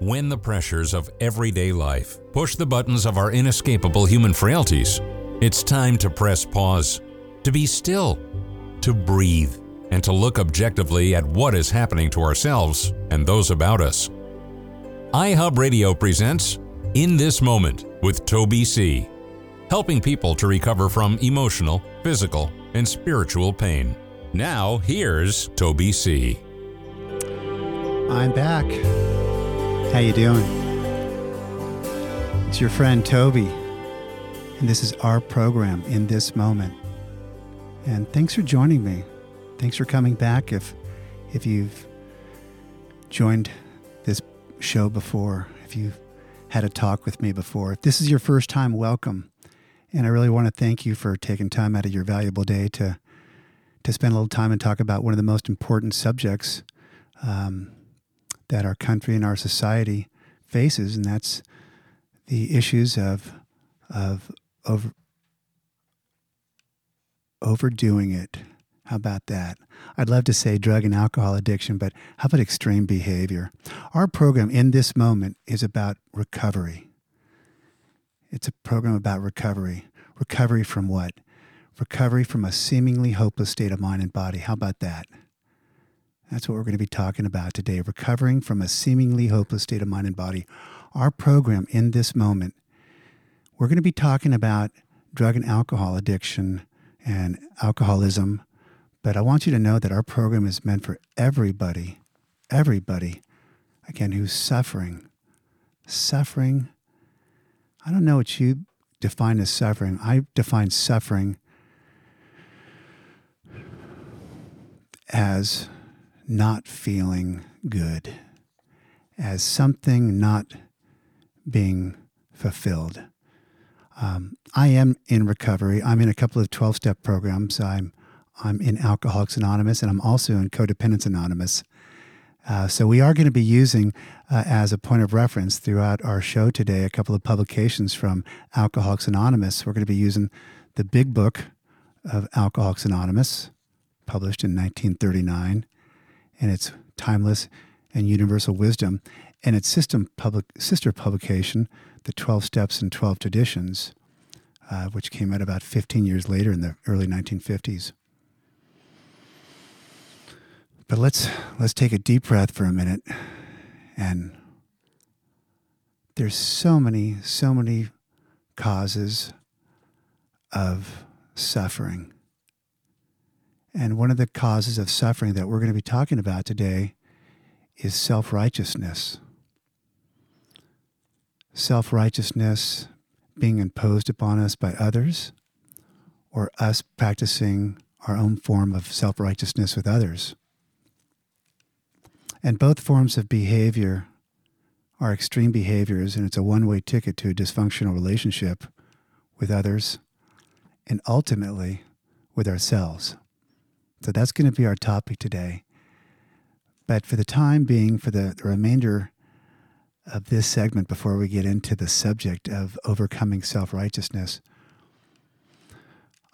When the pressures of everyday life push the buttons of our inescapable human frailties, it's time to press pause, to be still, to breathe, and to look objectively at what is happening to ourselves and those about us. iHub Radio presents In This Moment with Toby C., helping people to recover from emotional, physical, and spiritual pain. Now, here's Toby C. I'm back. How you doing? It's your friend Toby, and this is our program in this moment. And thanks for joining me. Thanks for coming back. If if you've joined this show before, if you've had a talk with me before, if this is your first time, welcome. And I really want to thank you for taking time out of your valuable day to to spend a little time and talk about one of the most important subjects um, that our country and our society faces, and that's the issues of of over, overdoing it. How about that? I'd love to say drug and alcohol addiction, but how about extreme behavior? Our program in this moment is about recovery. It's a program about recovery. Recovery from what? Recovery from a seemingly hopeless state of mind and body. How about that? That's what we're going to be talking about today recovering from a seemingly hopeless state of mind and body. Our program in this moment, we're going to be talking about drug and alcohol addiction and alcoholism. But I want you to know that our program is meant for everybody, everybody, again, who's suffering. Suffering. I don't know what you define as suffering. I define suffering as not feeling good, as something not being fulfilled. Um, I am in recovery. I'm in a couple of 12 step programs. I'm, I'm in Alcoholics Anonymous and I'm also in Codependence Anonymous. Uh, so, we are going to be using uh, as a point of reference throughout our show today a couple of publications from Alcoholics Anonymous. We're going to be using the big book of Alcoholics Anonymous, published in 1939, and its timeless and universal wisdom, and its system public, sister publication, The 12 Steps and 12 Traditions, uh, which came out about 15 years later in the early 1950s. But let's let's take a deep breath for a minute and there's so many so many causes of suffering and one of the causes of suffering that we're going to be talking about today is self righteousness. Self righteousness being imposed upon us by others, or us practicing our own form of self righteousness with others. And both forms of behavior are extreme behaviors, and it's a one way ticket to a dysfunctional relationship with others and ultimately with ourselves. So that's going to be our topic today. But for the time being, for the, the remainder of this segment, before we get into the subject of overcoming self righteousness,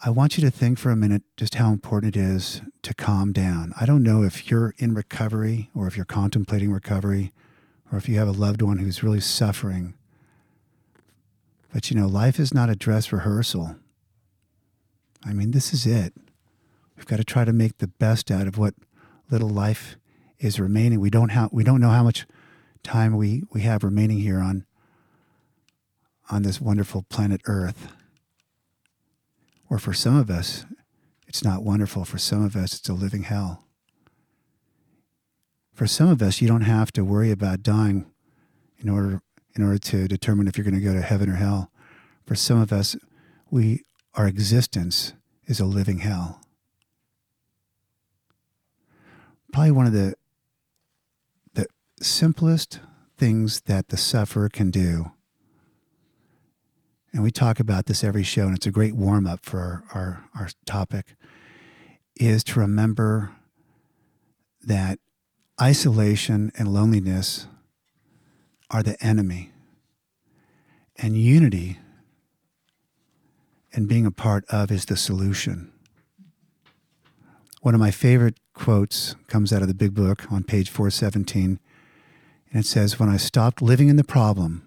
I want you to think for a minute just how important it is to calm down. I don't know if you're in recovery or if you're contemplating recovery or if you have a loved one who's really suffering. But you know, life is not a dress rehearsal. I mean, this is it. We've got to try to make the best out of what little life is remaining. We don't have we don't know how much time we, we have remaining here on on this wonderful planet Earth. Or for some of us, it's not wonderful. For some of us, it's a living hell. For some of us, you don't have to worry about dying in order in order to determine if you're going to go to heaven or hell. For some of us, we our existence is a living hell. Probably one of the the simplest things that the sufferer can do. And we talk about this every show, and it's a great warm up for our, our, our topic, is to remember that isolation and loneliness are the enemy, and unity and being a part of is the solution. One of my favorite quotes comes out of the big book on page 417, And it says, When I stopped living in the problem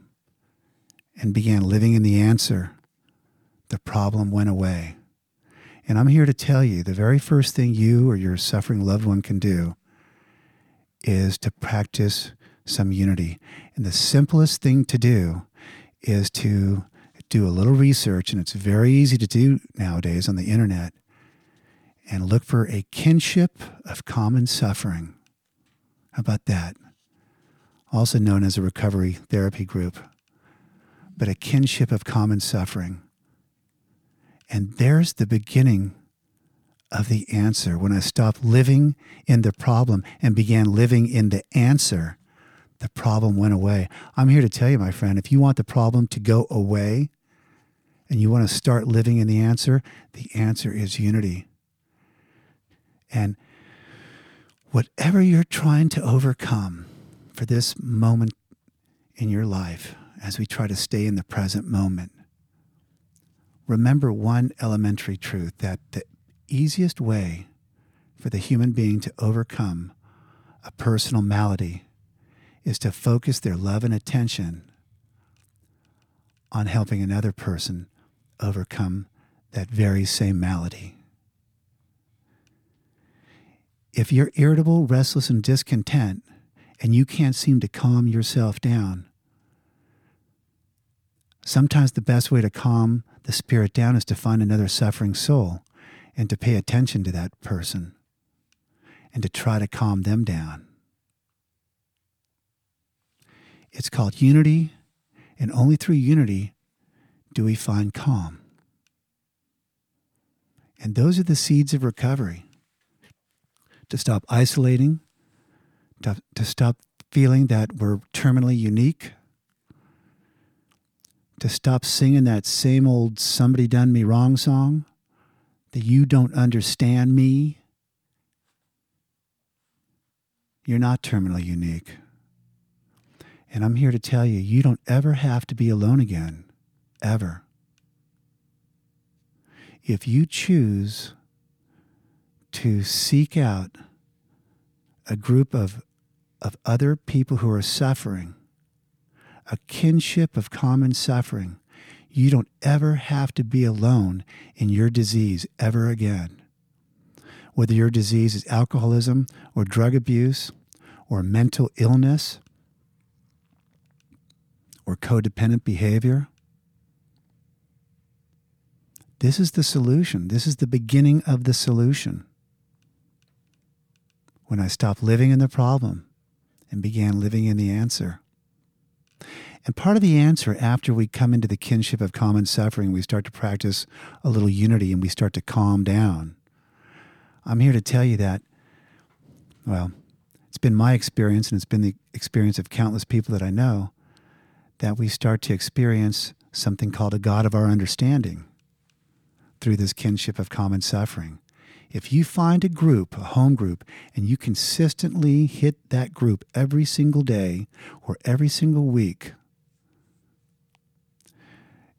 and began living in the answer, the problem went away. And I'm here to tell you the very first thing you or your suffering loved one can do is to practice some unity. And the simplest thing to do is to do a little research, and it's very easy to do nowadays on the internet, and look for a kinship of common suffering. How about that? Also known as a recovery therapy group, but a kinship of common suffering. And there's the beginning of the answer. When I stopped living in the problem and began living in the answer, the problem went away. I'm here to tell you, my friend, if you want the problem to go away and you want to start living in the answer, the answer is unity. And whatever you're trying to overcome for this moment in your life, as we try to stay in the present moment, remember one elementary truth that the easiest way for the human being to overcome a personal malady is to focus their love and attention on helping another person overcome that very same malady. If you're irritable, restless, and discontent, and you can't seem to calm yourself down, sometimes the best way to calm the spirit down is to find another suffering soul and to pay attention to that person and to try to calm them down. It's called unity, and only through unity do we find calm. And those are the seeds of recovery to stop isolating, to, to stop feeling that we're terminally unique, to stop singing that same old somebody done me wrong song, that you don't understand me. You're not terminally unique. And I'm here to tell you, you don't ever have to be alone again, ever. If you choose to seek out a group of, of other people who are suffering, a kinship of common suffering, you don't ever have to be alone in your disease ever again. Whether your disease is alcoholism or drug abuse or mental illness or codependent behavior, this is the solution. This is the beginning of the solution. When I stopped living in the problem and began living in the answer. And part of the answer, after we come into the kinship of common suffering, we start to practice a little unity and we start to calm down. I'm here to tell you that, well, it's been my experience and it's been the experience of countless people that I know that we start to experience something called a God of our understanding through this kinship of common suffering. If you find a group, a home group, and you consistently hit that group every single day or every single week,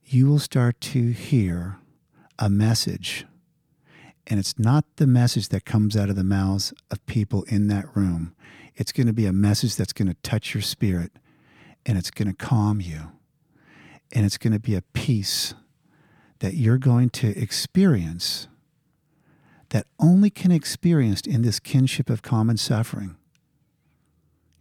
you will start to hear a message. And it's not the message that comes out of the mouths of people in that room. It's going to be a message that's going to touch your spirit and it's going to calm you. And it's going to be a peace that you're going to experience that only can experienced in this kinship of common suffering.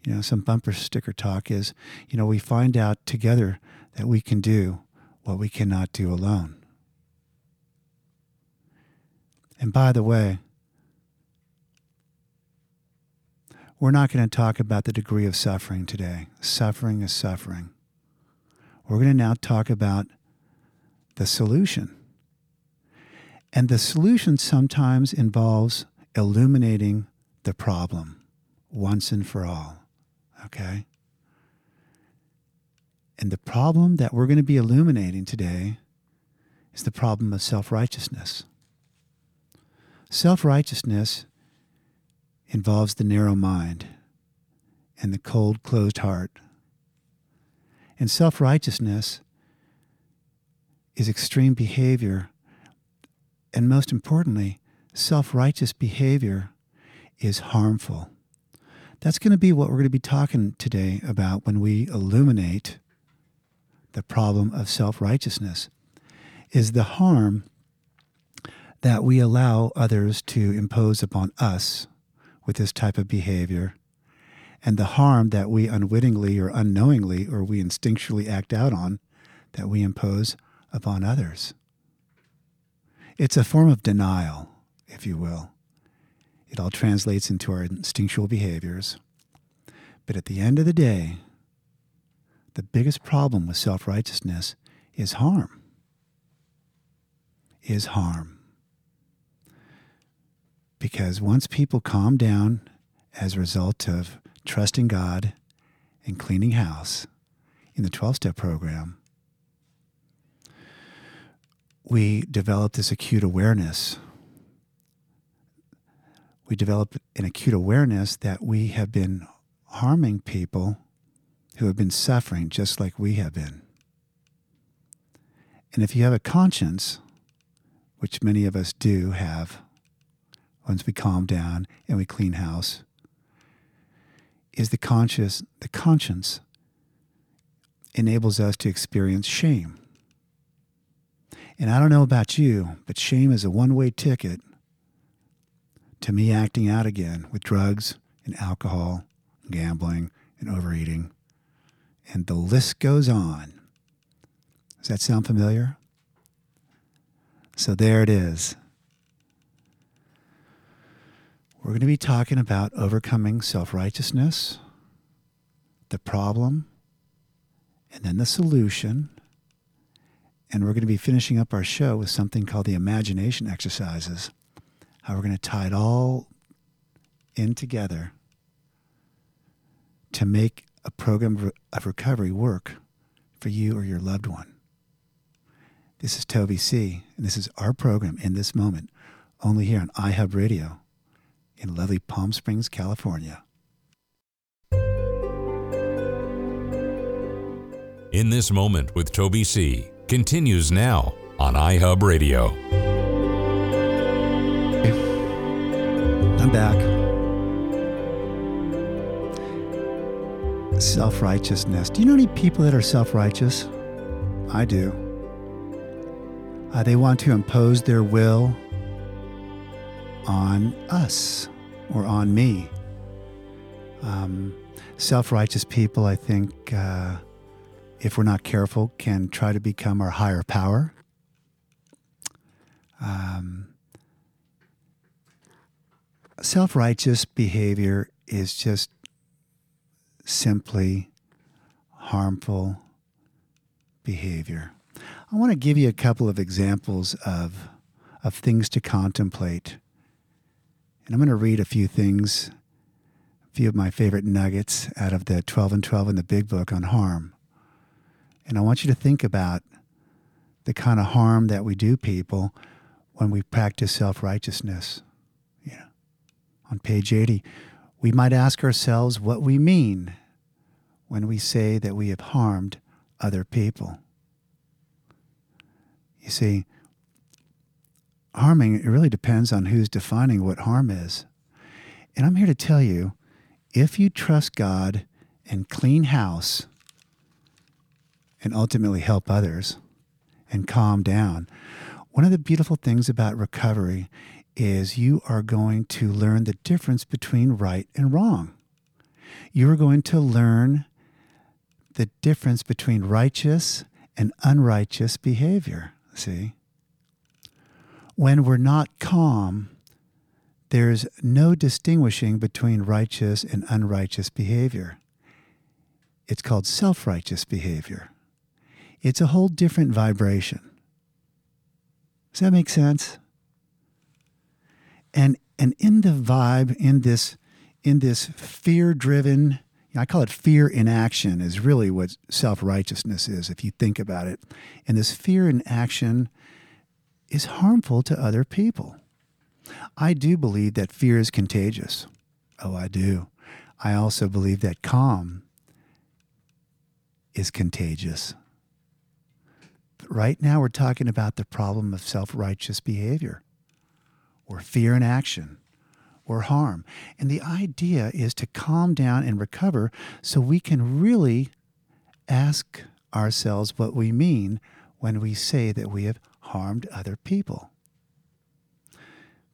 You know, some bumper sticker talk is, you know, we find out together that we can do what we cannot do alone. And by the way, we're not going to talk about the degree of suffering today. Suffering is suffering. We're going to now talk about the solution. And the solution sometimes involves illuminating the problem once and for all. Okay? And the problem that we're going to be illuminating today is the problem of self righteousness. Self righteousness involves the narrow mind and the cold, closed heart. And self righteousness is extreme behavior. And most importantly, self righteous behavior is harmful, That's going to be what we're going to be talking today about when we illuminate the problem of self righteousness is the harm that we allow others to impose upon us with this type of behavior and the harm that we unwittingly or unknowingly or we instinctually act out on that we impose upon others. It's a form of denial, if you will. It all translates into our instinctual behaviors. But at the end of the day, the biggest problem with self righteousness is harm. Is harm. Because once people calm down as a result of trusting God and cleaning house in the 12 step program, we develop this acute awareness. We develop an acute awareness that we have been harming people who have been suffering just like we have been. And if you have a conscience, which many of us do have, once we calm down and we clean house, is the conscious the conscience enables us to experience shame. And I don't know about you, but shame is a one-way ticket to me acting out again with drugs and alcohol, and gambling and overeating. And the list goes on. Does that sound familiar? So there it is. We're going to be talking about overcoming self righteousness, the problem, and then the solution. And we're going to be finishing up our show with something called the imagination exercises. How we're going to tie it all in together to make a program of recovery work for you or your loved one. This is Toby C., and this is our program in this moment, only here on iHub Radio in lovely Palm Springs, California. In this moment with Toby C. continues now on iHub Radio. I'm back. Self righteousness. Do you know any people that are self righteous? I do. Uh, they want to impose their will on us or on me. Um, Self righteous people, I think, uh, if we're not careful, can try to become our higher power. Um, Self righteous behavior is just simply harmful behavior. I want to give you a couple of examples of, of things to contemplate and I'm going to read a few things, a few of my favorite nuggets out of the 12 and 12 in the big book on harm. And I want you to think about the kind of harm that we do people when we practice self righteousness. Yeah. On page 80, we might ask ourselves what we mean when we say that we have harmed other people. You see, harming, it really depends on who's defining what harm is. And I'm here to tell you if you trust God and clean house and ultimately help others and calm down, one of the beautiful things about recovery is you are going to learn the difference between right and wrong. You are going to learn the difference between righteous and unrighteous behavior. See? when we're not calm, there's no distinguishing between righteous and unrighteous behavior. It's called self righteous behavior. It's a whole different vibration. Does that make sense? And, and in the vibe, in this, in this fear driven, I call it fear in action, is really what self righteousness is, if you think about it. And this fear in action is harmful to other people. I do believe that fear is contagious. Oh, I do. I also believe that calm is contagious. Right now, we're talking about the problem of self righteous behavior or fear in action, or harm. And the idea is to calm down and recover so we can really ask ourselves what we mean when we say that we have harmed other people.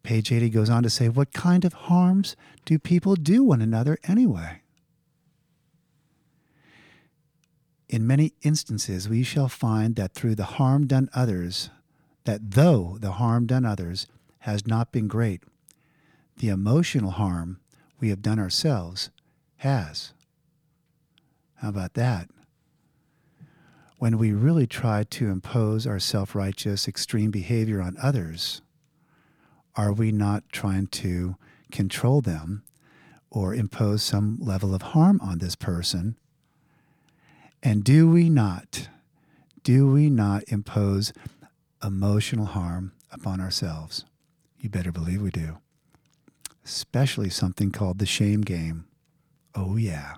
Page 80 goes on to say, What kind of harms do people do one another anyway? In many instances, we shall find that through the harm done others, that though the harm done others has not been great, the emotional harm we have done ourselves has. How about that? When we really try to impose our self righteous, extreme behavior on others, are we not trying to control them or impose some level of harm on this person? And do we not, do we not impose emotional harm upon ourselves? You better believe we do. Especially something called the shame game. Oh, yeah.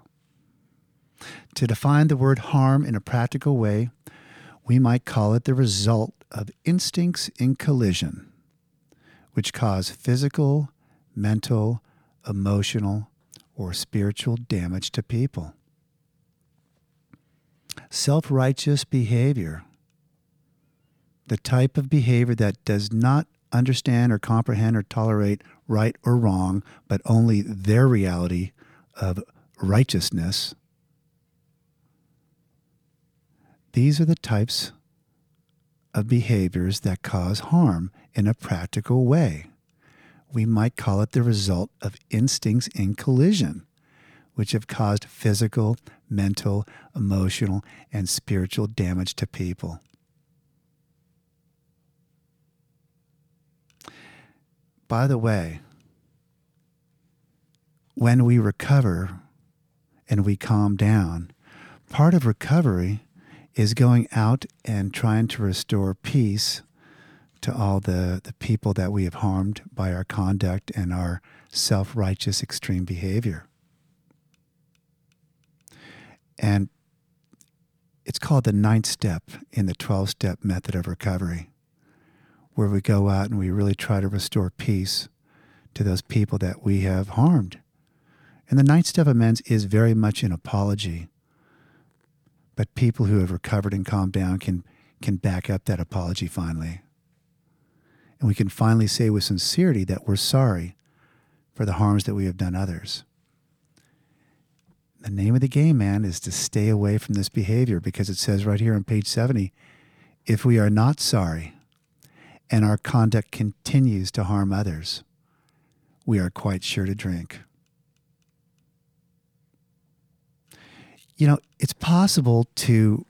To define the word harm in a practical way, we might call it the result of instincts in collision which cause physical, mental, emotional, or spiritual damage to people. Self righteous behavior, the type of behavior that does not understand or comprehend or tolerate right or wrong, but only their reality of righteousness. These are the types of behaviors that cause harm in a practical way. We might call it the result of instincts in collision, which have caused physical, mental, emotional, and spiritual damage to people. By the way, when we recover and we calm down, part of recovery is going out and trying to restore peace to all the, the people that we have harmed by our conduct and our self righteous extreme behavior. And it's called the ninth step in the 12 step method of recovery, where we go out and we really try to restore peace to those people that we have harmed. And the ninth step amends is very much an apology but people who have recovered and calmed down can, can back up that apology finally. And we can finally say with sincerity that we're sorry for the harms that we have done others. The name of the game, man, is to stay away from this behavior because it says right here on page 70 if we are not sorry and our conduct continues to harm others, we are quite sure to drink. you know, it's possible to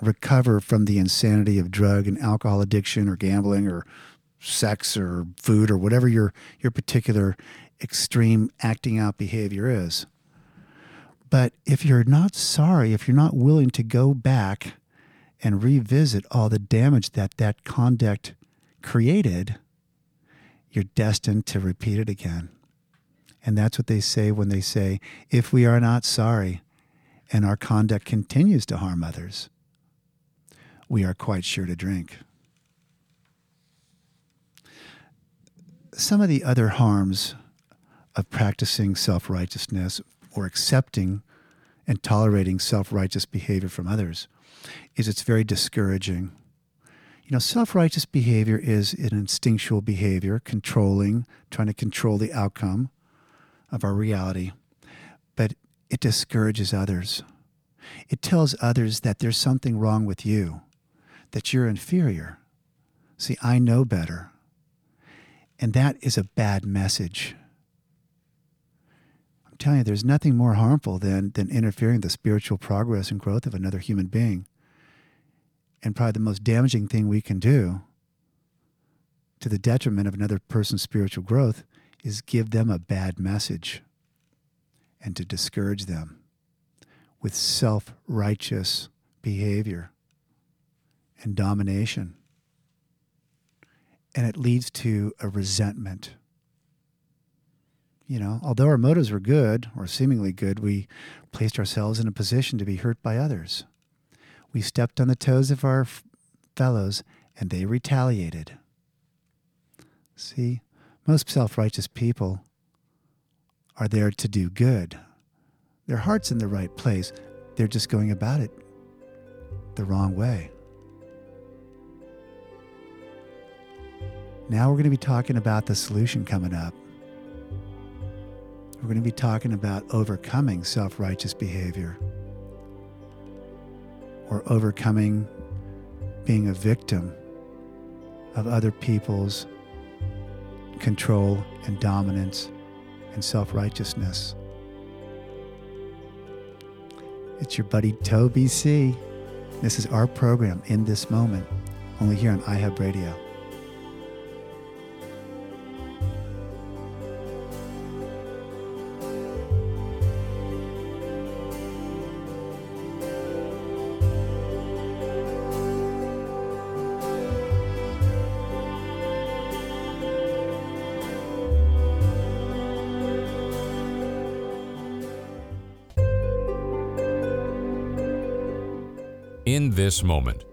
recover from the insanity of drug and alcohol addiction or gambling or sex or food or whatever your your particular extreme acting out behavior is. But if you're not sorry, if you're not willing to go back and revisit all the damage that that conduct created, you're destined to repeat it again. And that's what they say when they say, if we are not sorry, and our conduct continues to harm others, we are quite sure to drink. Some of the other harms of practicing self righteousness or accepting and tolerating self righteous behavior from others is it's very discouraging. You know, self righteous behavior is an instinctual behavior, controlling, trying to control the outcome of our reality. But it discourages others. It tells others that there's something wrong with you, that you're inferior. See, I know better. And that is a bad message. I'm telling you, there's nothing more harmful than, than interfering the spiritual progress and growth of another human being. And probably the most damaging thing we can do to the detriment of another person's spiritual growth is give them a bad message and to discourage them with self righteous behavior and domination. And it leads to a resentment. You know, although our motives were good or seemingly good, we placed ourselves in a position to be hurt by others. We stepped on the toes of our f- fellows and they retaliated. See, most self righteous people are there to do good. Their heart's in the right place. They're just going about it the wrong way. Now we're going to be talking about the solution coming up. We're going to be talking about overcoming self righteous behavior or overcoming being a victim of other people's control and dominance and self righteousness. It's your buddy Toby C. This is our program in this moment, only here on iHub Radio. In this moment,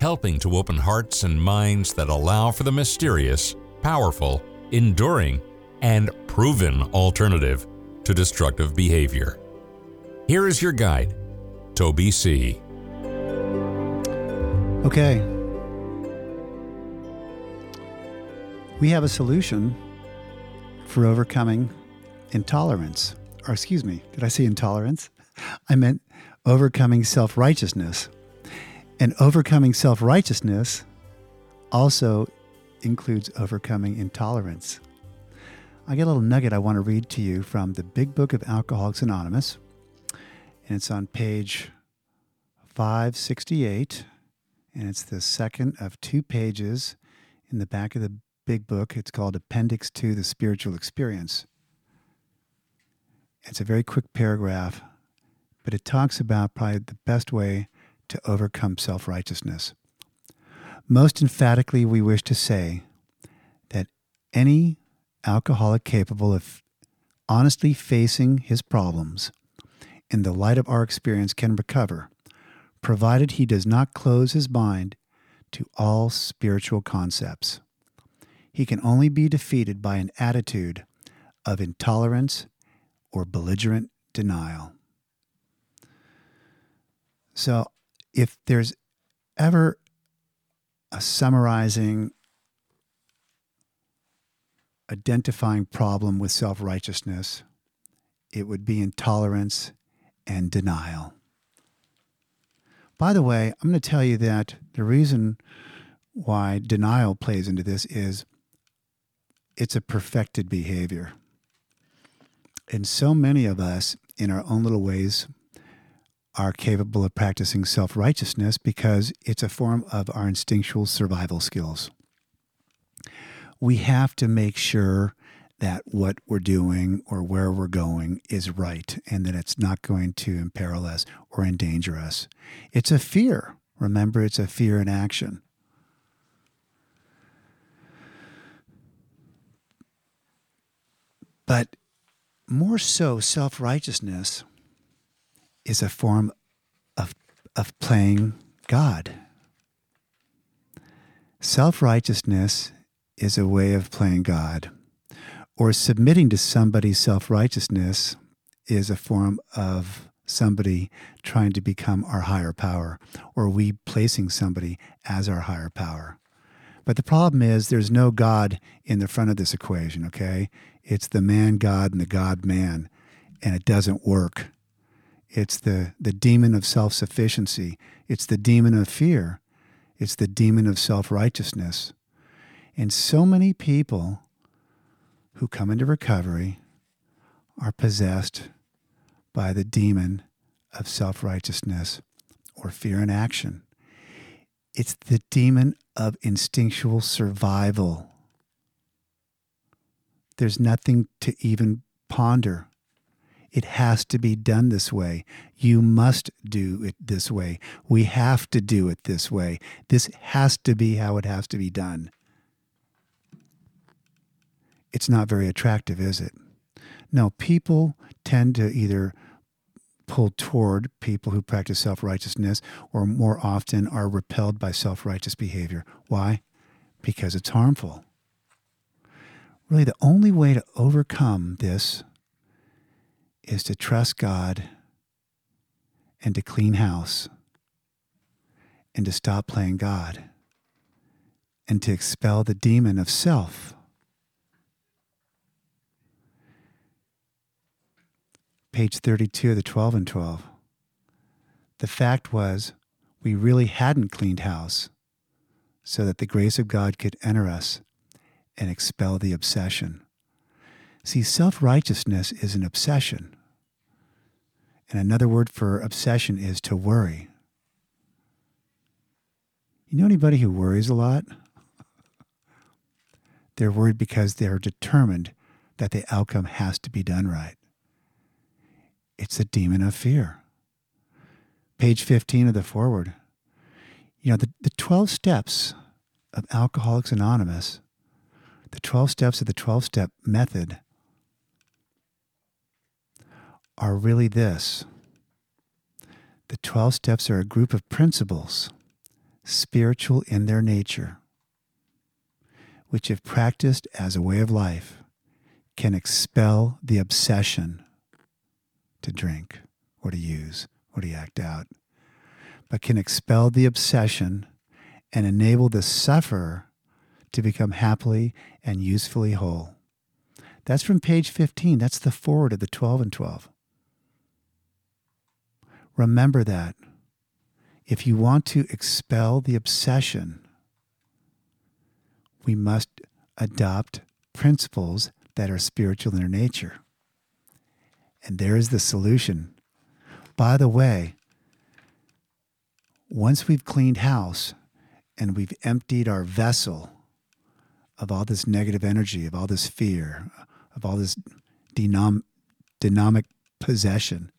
helping to open hearts and minds that allow for the mysterious, powerful, enduring, and proven alternative to destructive behavior. Here is your guide, Toby C. Okay. We have a solution for overcoming intolerance. Or, excuse me, did I say intolerance? I meant overcoming self righteousness. And overcoming self righteousness also includes overcoming intolerance. I get a little nugget I want to read to you from the Big Book of Alcoholics Anonymous, and it's on page 568, and it's the second of two pages in the back of the Big Book. It's called Appendix to the Spiritual Experience. It's a very quick paragraph, but it talks about probably the best way to overcome self righteousness. Most emphatically, we wish to say that any alcoholic capable of honestly facing his problems in the light of our experience can recover, provided he does not close his mind to all spiritual concepts. He can only be defeated by an attitude of intolerance or belligerent denial. So, if there's ever a summarizing, identifying problem with self righteousness, it would be intolerance and denial. By the way, I'm going to tell you that the reason why denial plays into this is it's a perfected behavior. And so many of us, in our own little ways, are capable of practicing self righteousness because it's a form of our instinctual survival skills. We have to make sure that what we're doing or where we're going is right and that it's not going to imperil us or endanger us. It's a fear. Remember, it's a fear in action. But more so, self righteousness is a form of, of playing God. Self righteousness is a way of playing God, or submitting to somebody's self righteousness is a form of somebody trying to become our higher power, or we placing somebody as our higher power. But the problem is there's no God in the front of this equation, okay? It's the man God and the God man, and it doesn't work. It's the, the demon of self sufficiency. It's the demon of fear. It's the demon of self righteousness. And so many people who come into recovery are possessed by the demon of self righteousness or fear in action. It's the demon of instinctual survival. There's nothing to even ponder it has to be done this way. You must do it this way. We have to do it this way. This has to be how it has to be done. It's not very attractive, is it? No, people tend to either pull toward people who practice self righteousness or more often are repelled by self righteous behavior. Why? Because it's harmful. Really, the only way to overcome this is to trust God and to clean house and to stop playing God and to expel the demon of self. Page 32 of the 12 and 12. The fact was, we really hadn't cleaned house so that the grace of God could enter us and expel the obsession. See, self righteousness is an obsession. And another word for obsession is to worry. You know anybody who worries a lot? They're worried because they're determined that the outcome has to be done right. It's a demon of fear. Page 15 of the foreword. You know, the, the 12 steps of Alcoholics Anonymous, the 12 steps of the 12 step method are really this the 12 steps are a group of principles, spiritual in their nature, which, if practiced as a way of life, can expel the obsession to drink or to use or to act out, but can expel the obsession and enable the sufferer to become happily and usefully whole. That's from page 15. That's the foreword of the 12 and 12. Remember that. If you want to expel the obsession, we must adopt principles that are spiritual in their nature. And there is the solution. By the way, once we've cleaned house and we've emptied our vessel of all this negative energy, of all this fear, of all this denom- dynamic possession,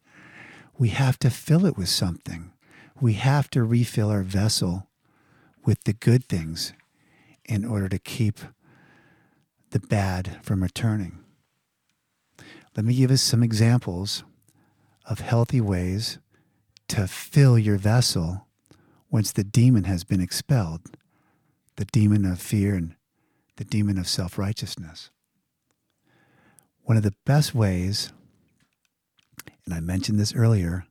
we have to fill it with something. We have to refill our vessel with the good things in order to keep the bad from returning. Let me give us some examples of healthy ways to fill your vessel once the demon has been expelled the demon of fear and the demon of self righteousness. One of the best ways and I mentioned this earlier,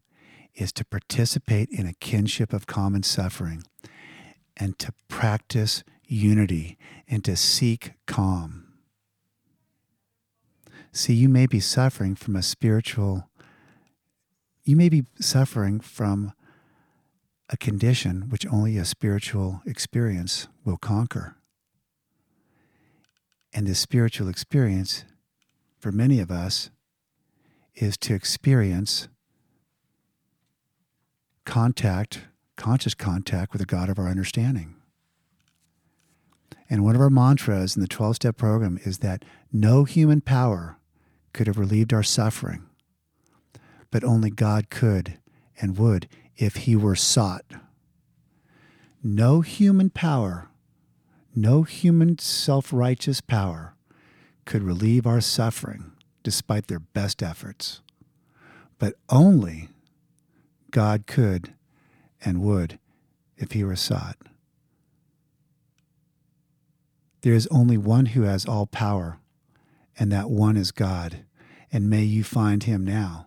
is to participate in a kinship of common suffering and to practice unity and to seek calm. See, you may be suffering from a spiritual, you may be suffering from a condition which only a spiritual experience will conquer. And this spiritual experience, for many of us, is to experience contact, conscious contact with the God of our understanding. And one of our mantras in the 12 step program is that no human power could have relieved our suffering, but only God could and would if he were sought. No human power, no human self righteous power could relieve our suffering despite their best efforts. But only God could and would if he were sought. There is only one who has all power, and that one is God. And may you find him now.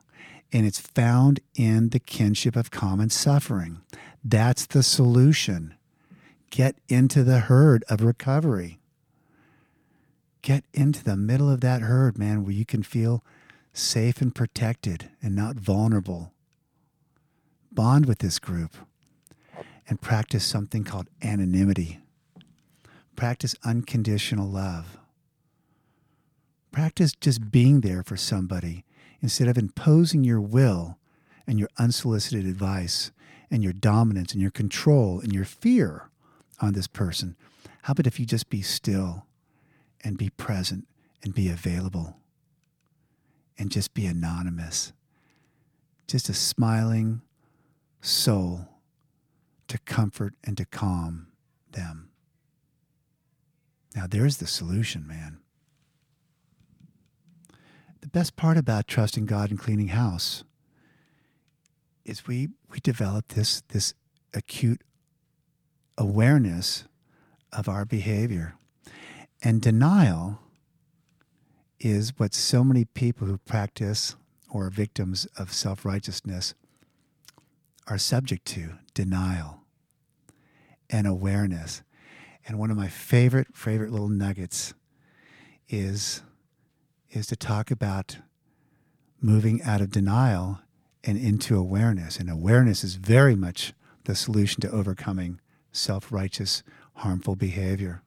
And it's found in the kinship of common suffering. That's the solution. Get into the herd of recovery get into the middle of that herd, man, where you can feel safe and protected and not vulnerable. Bond with this group and practice something called anonymity. Practice unconditional love. Practice just being there for somebody instead of imposing your will and your unsolicited advice and your dominance and your control and your fear on this person. How about if you just be still and be present and be available and just be anonymous. Just a smiling soul to comfort and to calm them. Now, there's the solution, man. The best part about trusting God and cleaning house is we, we develop this, this acute awareness of our behavior. And denial is what so many people who practice or are victims of self righteousness are subject to denial and awareness. And one of my favorite, favorite little nuggets is, is to talk about moving out of denial and into awareness. And awareness is very much the solution to overcoming self righteous, harmful behavior.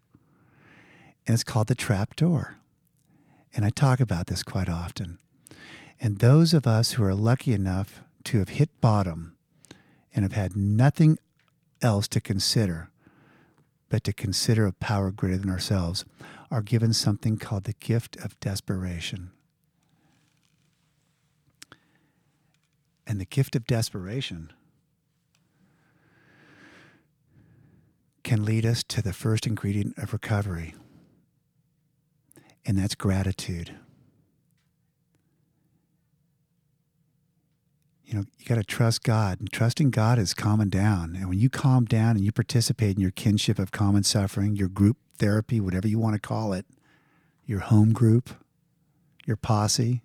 And it's called the trap door. And I talk about this quite often. And those of us who are lucky enough to have hit bottom and have had nothing else to consider but to consider a power greater than ourselves are given something called the gift of desperation. And the gift of desperation can lead us to the first ingredient of recovery, and that's gratitude. You know, you got to trust God, and trusting God is calming down. And when you calm down and you participate in your kinship of common suffering, your group therapy, whatever you want to call it, your home group, your posse,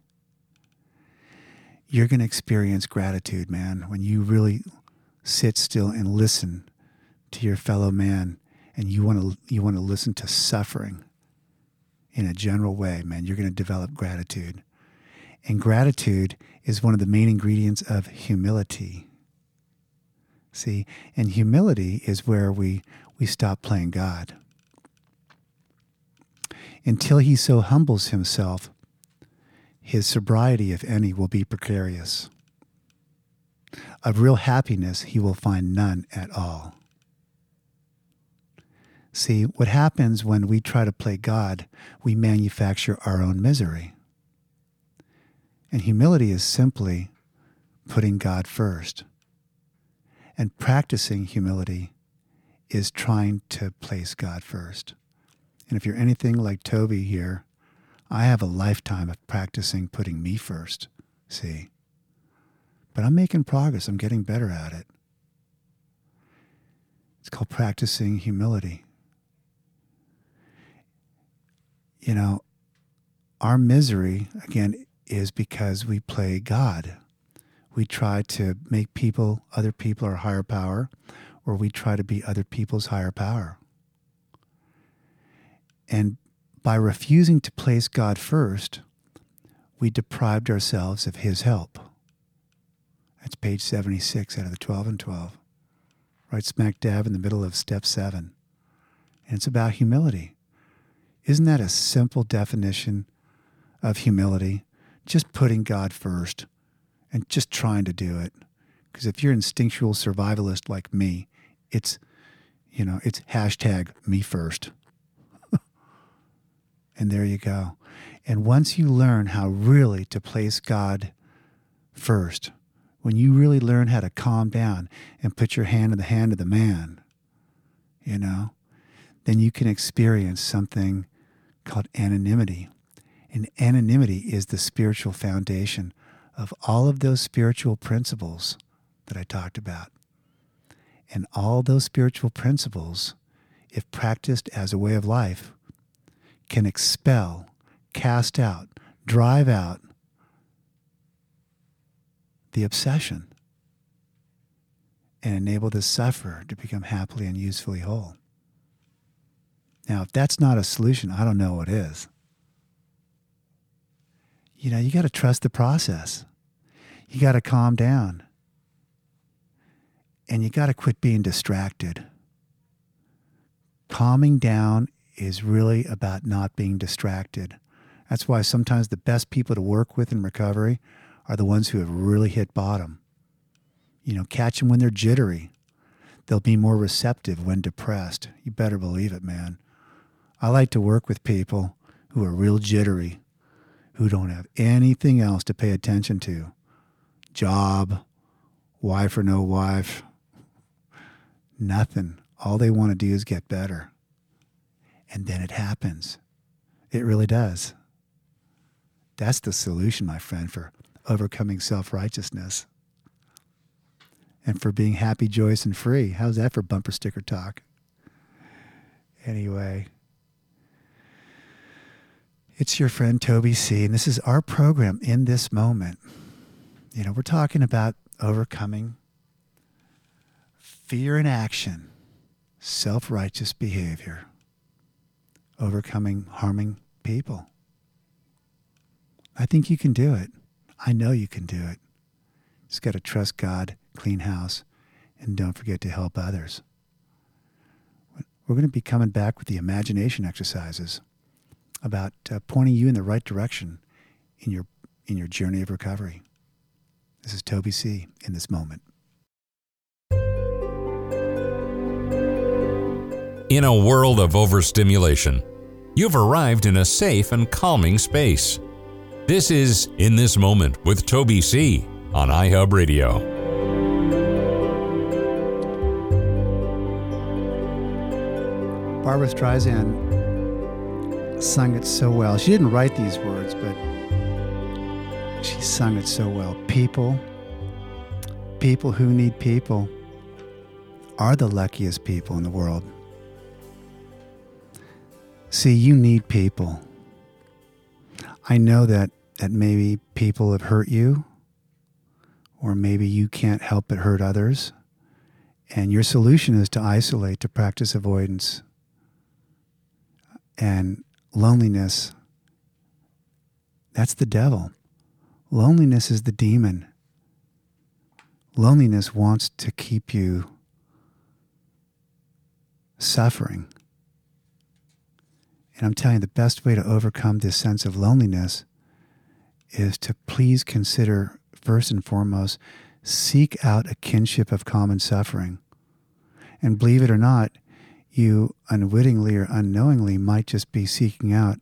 you're going to experience gratitude, man, when you really sit still and listen to your fellow man and you want to you want to listen to suffering in a general way, man, you're going to develop gratitude. And gratitude is one of the main ingredients of humility. See, and humility is where we we stop playing God. Until he so humbles himself his sobriety, if any, will be precarious. Of real happiness, he will find none at all. See, what happens when we try to play God, we manufacture our own misery. And humility is simply putting God first. And practicing humility is trying to place God first. And if you're anything like Toby here, I have a lifetime of practicing putting me first, see? But I'm making progress. I'm getting better at it. It's called practicing humility. You know, our misery, again, is because we play God. We try to make people, other people, our higher power, or we try to be other people's higher power. And by refusing to place God first, we deprived ourselves of His help. That's page 76 out of the 12 and 12, right smack dab in the middle of step seven. And it's about humility. Isn't that a simple definition of humility? Just putting God first and just trying to do it. Because if you're instinctual survivalist like me, it's, you know, it's hashtag me first. And there you go. And once you learn how really to place God first, when you really learn how to calm down and put your hand in the hand of the man, you know, then you can experience something called anonymity. And anonymity is the spiritual foundation of all of those spiritual principles that I talked about. And all those spiritual principles, if practiced as a way of life, can expel, cast out, drive out the obsession and enable the sufferer to become happily and usefully whole. Now, if that's not a solution, I don't know what is. You know, you got to trust the process. You got to calm down. And you got to quit being distracted. Calming down is really about not being distracted. That's why sometimes the best people to work with in recovery are the ones who have really hit bottom. You know, catch them when they're jittery. They'll be more receptive when depressed. You better believe it, man. I like to work with people who are real jittery, who don't have anything else to pay attention to job, wife or no wife, nothing. All they want to do is get better and then it happens. It really does. That's the solution, my friend, for overcoming self righteousness and for being happy, joyous, and free. How's that for bumper sticker talk? Anyway, it's your friend Toby C., and this is our program in this moment. You know, we're talking about overcoming fear in action, self righteous behavior, overcoming harming people. I think you can do it. I know you can do it. Just got to trust God, clean house, and don't forget to help others. We're going to be coming back with the imagination exercises about uh, pointing you in the right direction in your in your journey of recovery. This is Toby C. in this moment. In a world of overstimulation, you've arrived in a safe and calming space. This is In This Moment with Toby C. on iHub Radio. Barbra Streisand sung it so well. She didn't write these words, but she sung it so well. People, people who need people, are the luckiest people in the world. See, you need people. I know that, that maybe people have hurt you, or maybe you can't help but hurt others, and your solution is to isolate, to practice avoidance. And loneliness, that's the devil. Loneliness is the demon. Loneliness wants to keep you suffering. And I'm telling you, the best way to overcome this sense of loneliness is to please consider, first and foremost, seek out a kinship of common suffering. And believe it or not, you unwittingly or unknowingly might just be seeking out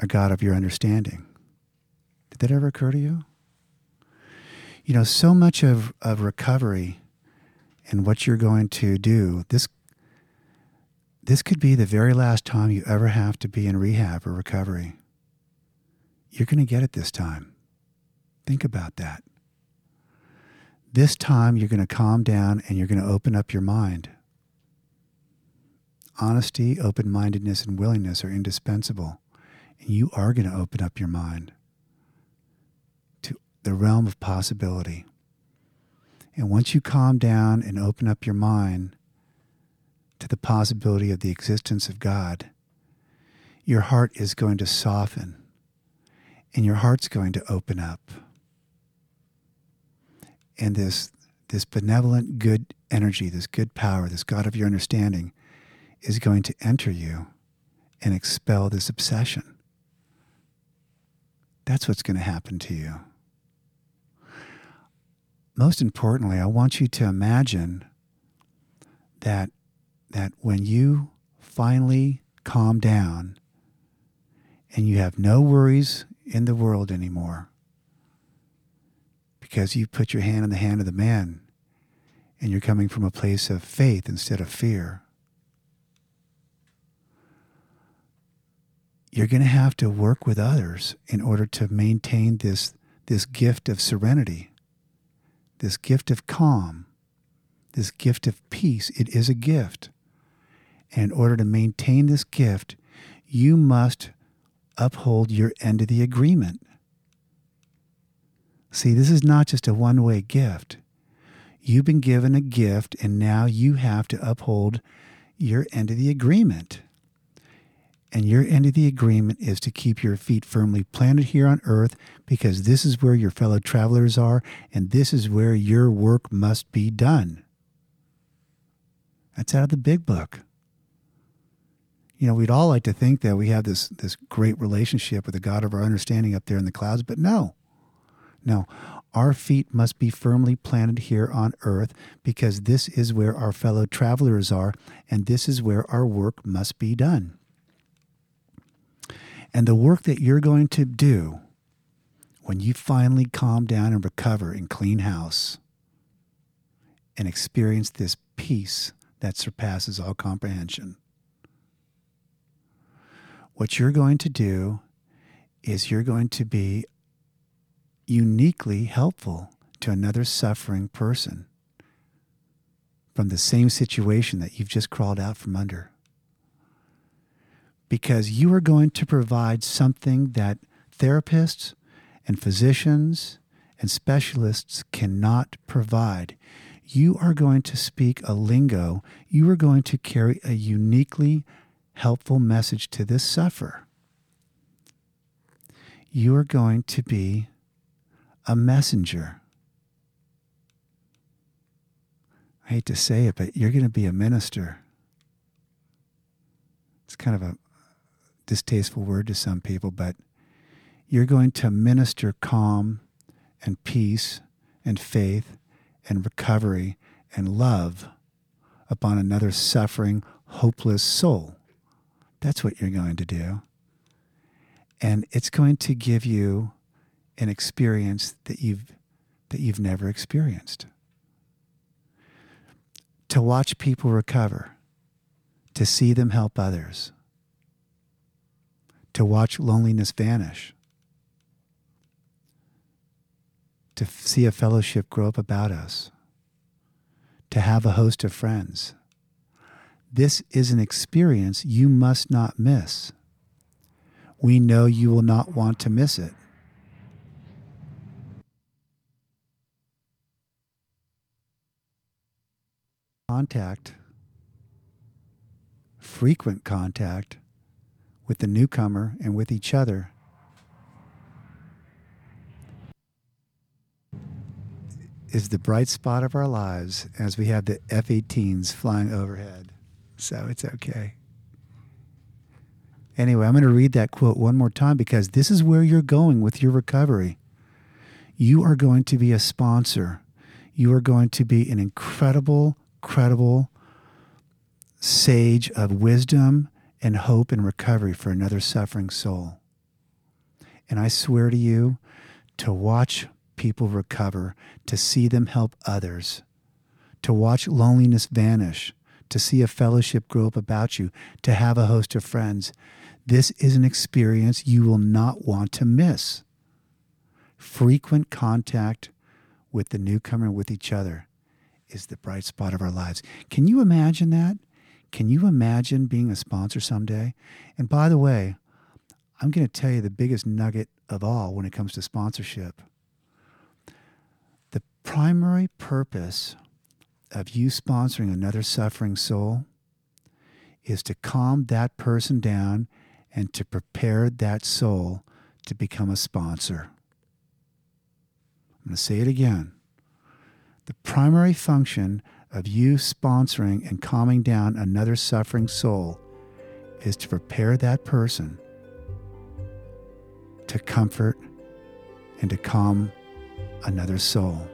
a God of your understanding. Did that ever occur to you? You know, so much of, of recovery and what you're going to do, this this could be the very last time you ever have to be in rehab or recovery. You're going to get it this time. Think about that. This time, you're going to calm down and you're going to open up your mind. Honesty, open mindedness, and willingness are indispensable. And you are going to open up your mind to the realm of possibility. And once you calm down and open up your mind to the possibility of the existence of God, your heart is going to soften and your heart's going to open up. And this, this benevolent, good energy, this good power, this God of your understanding is going to enter you and expel this obsession. That's what's going to happen to you most importantly, I want you to imagine that that when you finally calm down and you have no worries in the world anymore because you put your hand in the hand of the man and you're coming from a place of faith instead of fear. You're going to have to work with others in order to maintain this, this gift of serenity this gift of calm, this gift of peace. It is a gift. And in order to maintain this gift, you must uphold your end of the agreement. See, this is not just a one way gift. You've been given a gift, and now you have to uphold your end of the agreement. And your end of the agreement is to keep your feet firmly planted here on earth because this is where your fellow travelers are and this is where your work must be done. That's out of the big book. You know, we'd all like to think that we have this, this great relationship with the God of our understanding up there in the clouds, but no. No, our feet must be firmly planted here on earth because this is where our fellow travelers are and this is where our work must be done. And the work that you're going to do when you finally calm down and recover and clean house and experience this peace that surpasses all comprehension. What you're going to do is you're going to be uniquely helpful to another suffering person from the same situation that you've just crawled out from under because you are going to provide something that therapists and physicians and specialists cannot provide. You are going to speak a lingo. You are going to carry a uniquely helpful message to this sufferer. You are going to be a messenger. I hate to say it, but you're going to be a minister. It's kind of a distasteful word to some people, but you're going to minister calm and peace and faith and recovery and love upon another suffering, hopeless soul. That's what you're going to do. And it's going to give you an experience that you've that you've never experienced. To watch people recover, to see them help others, to watch loneliness vanish, to see a fellowship grow up about us, to have a host of friends. This is an experience you must not miss. We know you will not want to miss it. Contact, frequent contact with the newcomer and with each other is the bright spot of our lives as we have the F 18s flying overhead. So it's okay. Anyway, I'm going to read that quote one more time because this is where you're going with your recovery. You are going to be a sponsor. You are going to be an incredible, credible sage of wisdom and hope and recovery for another suffering soul. And I swear to you, to watch people recover, to see them help others, to watch loneliness vanish, to see a fellowship grow up about you, to have a host of friends. This is an experience you will not want to miss. Frequent contact with the newcomer, with each other, is the bright spot of our lives. Can you imagine that? Can you imagine being a sponsor someday? And by the way, I'm going to tell you the biggest nugget of all when it comes to sponsorship The primary purpose of you sponsoring another suffering soul is to calm that person down and to prepare that soul to become a sponsor. I'm going to say it again. The primary function of you sponsoring and calming down another suffering soul is to prepare that person to comfort and to calm another soul.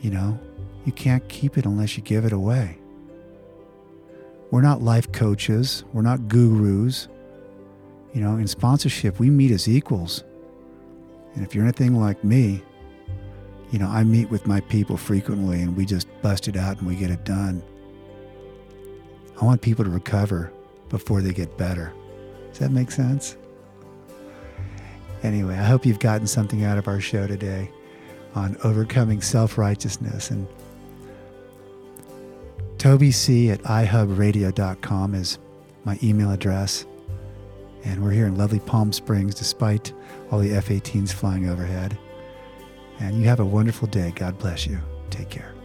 You know, you can't keep it unless you give it away. We're not life coaches, we're not gurus. You know, in sponsorship, we meet as equals. And if you're anything like me, you know, I meet with my people frequently and we just bust it out and we get it done. I want people to recover before they get better. Does that make sense? Anyway, I hope you've gotten something out of our show today on overcoming self righteousness. And Toby C at ihubradio.com is my email address. And we're here in lovely Palm Springs despite all the F 18s flying overhead. And you have a wonderful day. God bless you. Take care.